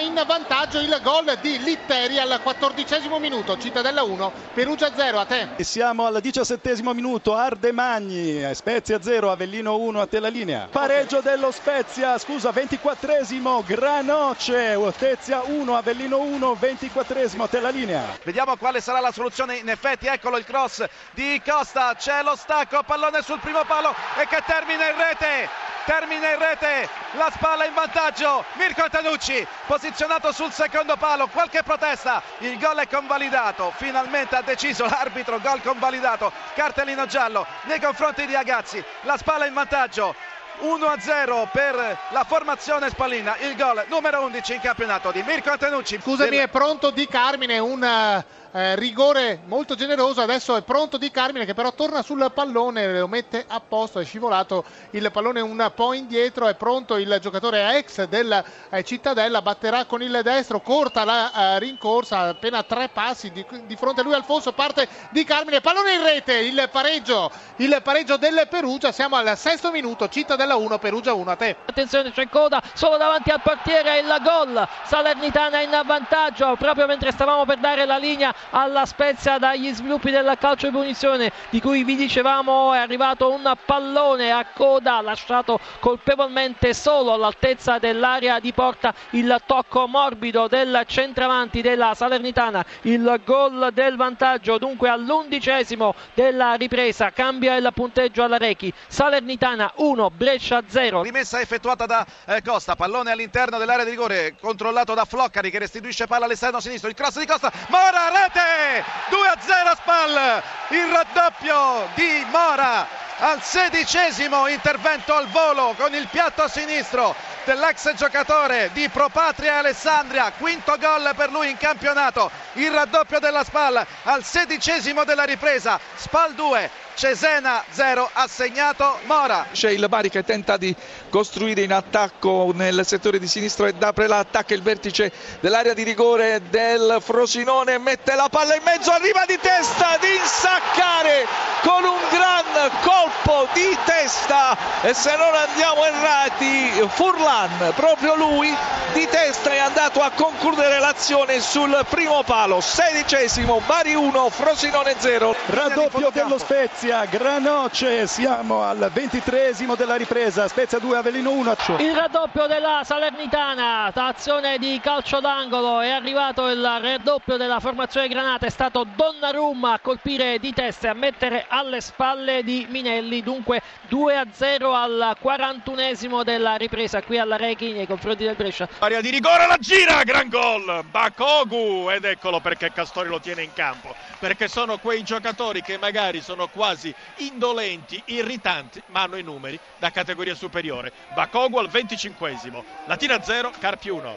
in vantaggio il gol di Litteri al quattordicesimo minuto, Cittadella 1, Perugia 0, a te. E siamo al diciassettesimo minuto, Ardemagni, Spezia 0, Avellino 1 a te la linea. Pareggio dello Spezia, scusa, ventiquattresimo, Granoce, Spezia 1, Avellino 1, ventiquattresimo a te la linea. Vediamo quale sarà la soluzione, in effetti eccolo il cross di Costa, c'è lo stacco, pallone sul primo palo e che termina in rete termina in rete, la spalla in vantaggio, Mirko Tanucci posizionato sul secondo palo, qualche protesta, il gol è convalidato, finalmente ha deciso l'arbitro, gol convalidato, cartellino giallo nei confronti di Agazzi, la spalla in vantaggio, 1-0 per la formazione spallina, il gol numero 11 in campionato di Mirko Antenucci. Scusami, del... è pronto di Carmine, un eh, rigore molto generoso, adesso è pronto di Carmine che però torna sul pallone, lo mette a posto, è scivolato il pallone un po' indietro, è pronto il giocatore ex del eh, Cittadella, batterà con il destro, corta la eh, rincorsa, appena tre passi di, di, fronte a lui Alfonso, parte di Carmine, pallone in rete, il pareggio, il pareggio del Perugia, siamo al sesto minuto, Cittadella 1, Perugia 1, a te. Attenzione, c'è coda, solo davanti al portiere il gol, Salernitana in vantaggio, proprio mentre stavamo per dare la linea alla Spezia dagli sviluppi del calcio di punizione di cui vi dicevamo è arrivato un pallone a coda lasciato colpevolmente solo all'altezza dell'area di porta. Il tocco morbido del centravanti della Salernitana il gol del vantaggio. Dunque all'undicesimo della ripresa cambia il punteggio alla Rechi. Salernitana 1 Brescia 0 rimessa effettuata da eh, Costa pallone all'interno dell'area di rigore controllato da Floccari che restituisce palla all'esterno sinistro. Il cross di Costa Mora rete! 2 a 0 Spal, il raddoppio di Mora al sedicesimo intervento al volo con il piatto sinistro dell'ex giocatore di Propatria Alessandria, quinto gol per lui in campionato, il raddoppio della Spal al sedicesimo della ripresa, Spal 2, Cesena 0 ha segnato Mora. C'è il Bari che tenta di costruire in attacco nel settore di sinistra ed apre l'attacco il vertice dell'area di rigore del Frosinone mette la palla in mezzo arriva di testa di insaccare con un gran colpo di testa. E se non andiamo errati Furlan proprio lui di testa è andato a concludere l'azione sul primo palo. Sedicesimo Bari 1 Frosinone 0 raddoppio dello Spezia Granoce siamo al ventitresimo della ripresa Spezia 2 Avellino 1 il raddoppio della Salernitana azione di calcio d'angolo è arrivato il raddoppio della formazione Granata è stato Donnarumma a colpire di testa e a mettere alle spalle di Minelli dunque 2 a 0 al 41esimo della ripresa qui alla Rechi nei confronti del Brescia. Area di rigore la gira gran gol Bakogu ed eccolo perché Castori lo tiene in campo perché sono quei giocatori che magari sono quasi indolenti irritanti ma hanno i numeri da categoria superiore. Bakogu al 25esimo Latina 0 Carpi 1